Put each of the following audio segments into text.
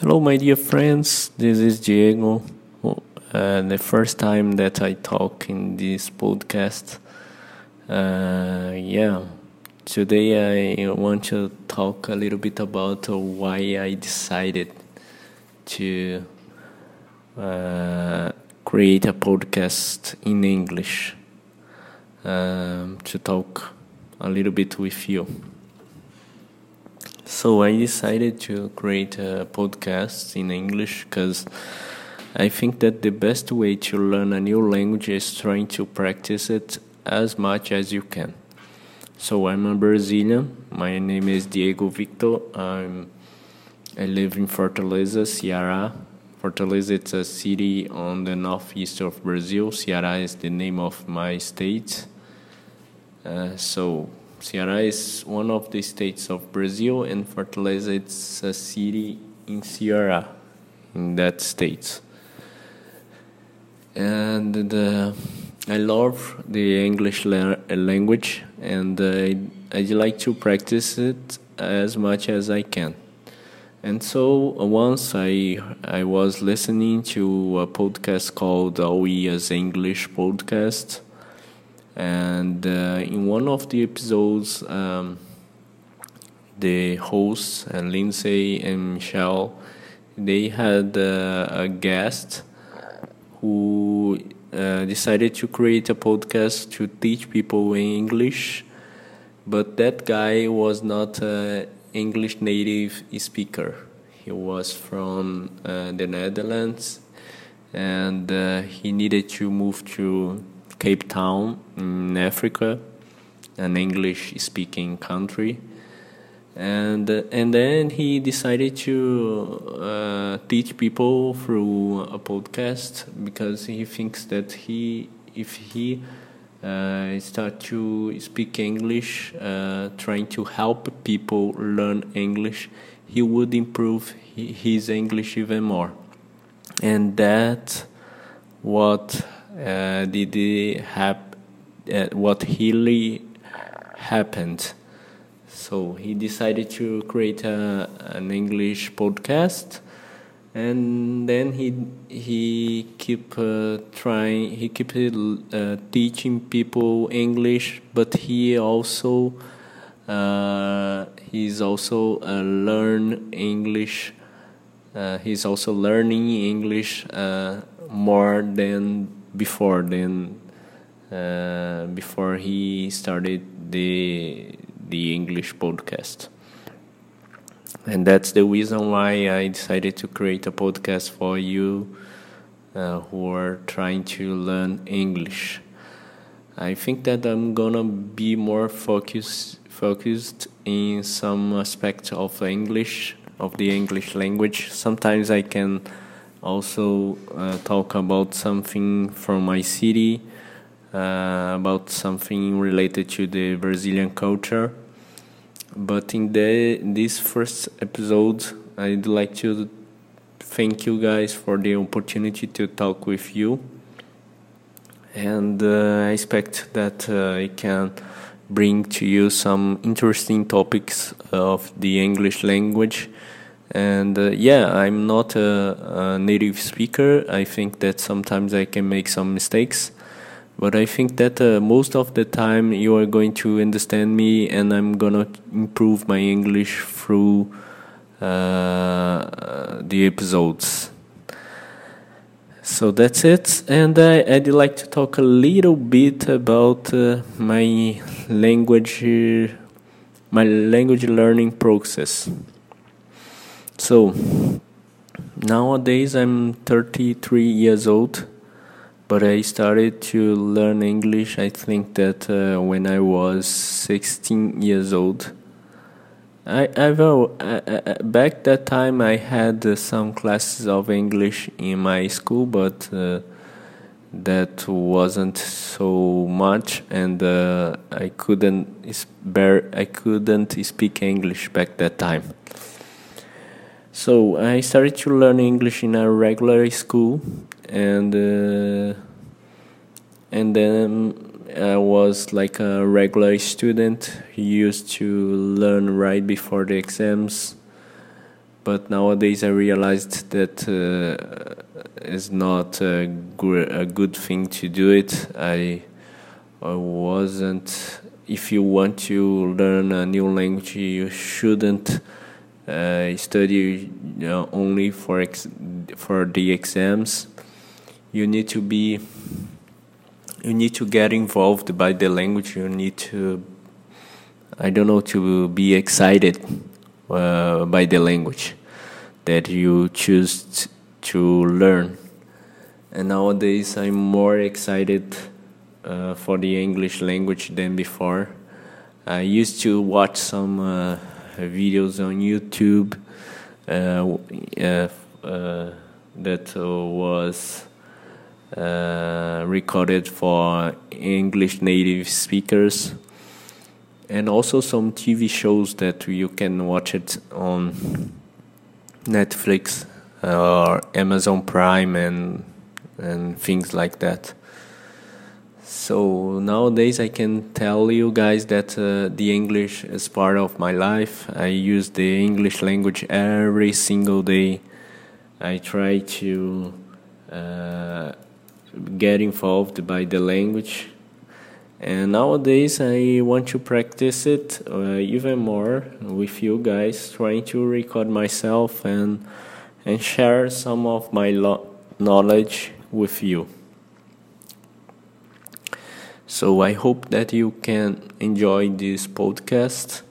Hello, my dear friends. This is Diego. Uh, the first time that I talk in this podcast. Uh, yeah, today I want to talk a little bit about why I decided to uh, create a podcast in English um, to talk a little bit with you. So I decided to create a podcast in English because I think that the best way to learn a new language is trying to practice it as much as you can. So I'm a Brazilian. My name is Diego Victor. I'm, I live in Fortaleza, Ceará. Fortaleza is a city on the northeast of Brazil. Ceará is the name of my state. Uh, so Ceará is one of the states of Brazil, and Fortaleza it's a city in Ceará, in that state. And the, I love the English la uh, language, and I I like to practice it as much as I can. And so uh, once I I was listening to a podcast called All Ears English podcast and uh, in one of the episodes, um, the hosts, and Lindsay and Michelle, they had uh, a guest who uh, decided to create a podcast to teach people English, but that guy was not an English native speaker. He was from uh, the Netherlands, and uh, he needed to move to Cape Town in Africa, an English speaking country. And, and then he decided to uh, teach people through a podcast because he thinks that he, if he uh, start to speak English, uh, trying to help people learn English, he would improve his English even more. And that what uh, did it hap- uh, what really happened. So he decided to create a, an English podcast, and then he he keep uh, trying. He keep uh, teaching people English, but he also uh, he's also uh, learn English. he's also learning English more than before then uh, before he started the the English podcast. And that's the reason why I decided to create a podcast for you uh, who are trying to learn English. I think that I'm gonna be more focused focused in some aspect of English of the English language. Sometimes I can also uh, talk about something from my city, uh, about something related to the Brazilian culture. But in the this first episode, I'd like to thank you guys for the opportunity to talk with you, and uh, I expect that uh, I can bring to you some interesting topics of the English language and uh, yeah i'm not a, a, native speaker. I think that sometimes i can make some mistakes. But i think that uh, most of the time you are going to understand me and i'm gonna improve my english through uh, the episodes. So that's it. And i'd like to talk a little bit about uh, my language my language learning process so nowadays I'm 33 years old, but I started to learn English. I think that uh, when I was 16 years old. I I've uh, back that time I had uh, some classes of English in my school, but uh, that wasn't so much, and uh, I couldn't bear I couldn't speak English back that time. So I started to learn English in a regular school, and uh, and then I was like a regular student. Used to learn right before the exams, but nowadays I realized that uh, it's not a, a good thing to do it. I, I wasn't. If you want to learn a new language, you shouldn't uh, study you know, only for ex- for the exams. You need to be. You need to get involved by the language. You need to. I don't know to be excited uh, by the language that you choose to learn. And nowadays, I'm more excited uh, for the English language than before. I used to watch some uh, videos on YouTube uh, uh, that was uh, recorded for English native speakers and also some TV shows that you can watch it on Netflix or Amazon Prime and and things like that. So nowadays I can tell you guys that uh, the English is part of my life. I use the English language every single day. I try to uh, get involved by the language and nowadays, I want to practice it uh, even more with you guys, trying to record myself and and share some of my knowledge with you. So I hope that you can enjoy this podcast.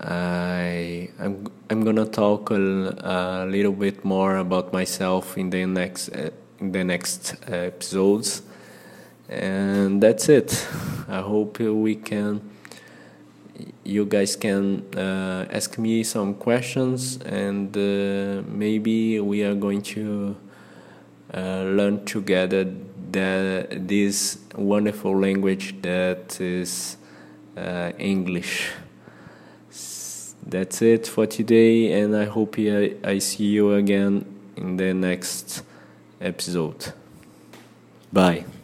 I I'm I'm gonna talk a, a little bit more about myself in the next uh, in the next episodes and that's it i hope we can you guys can uh, ask me some questions and uh, maybe we are going to uh, learn together this wonderful language that is uh, english. That's it for today and i hope I, I see you again in the next episode. Bye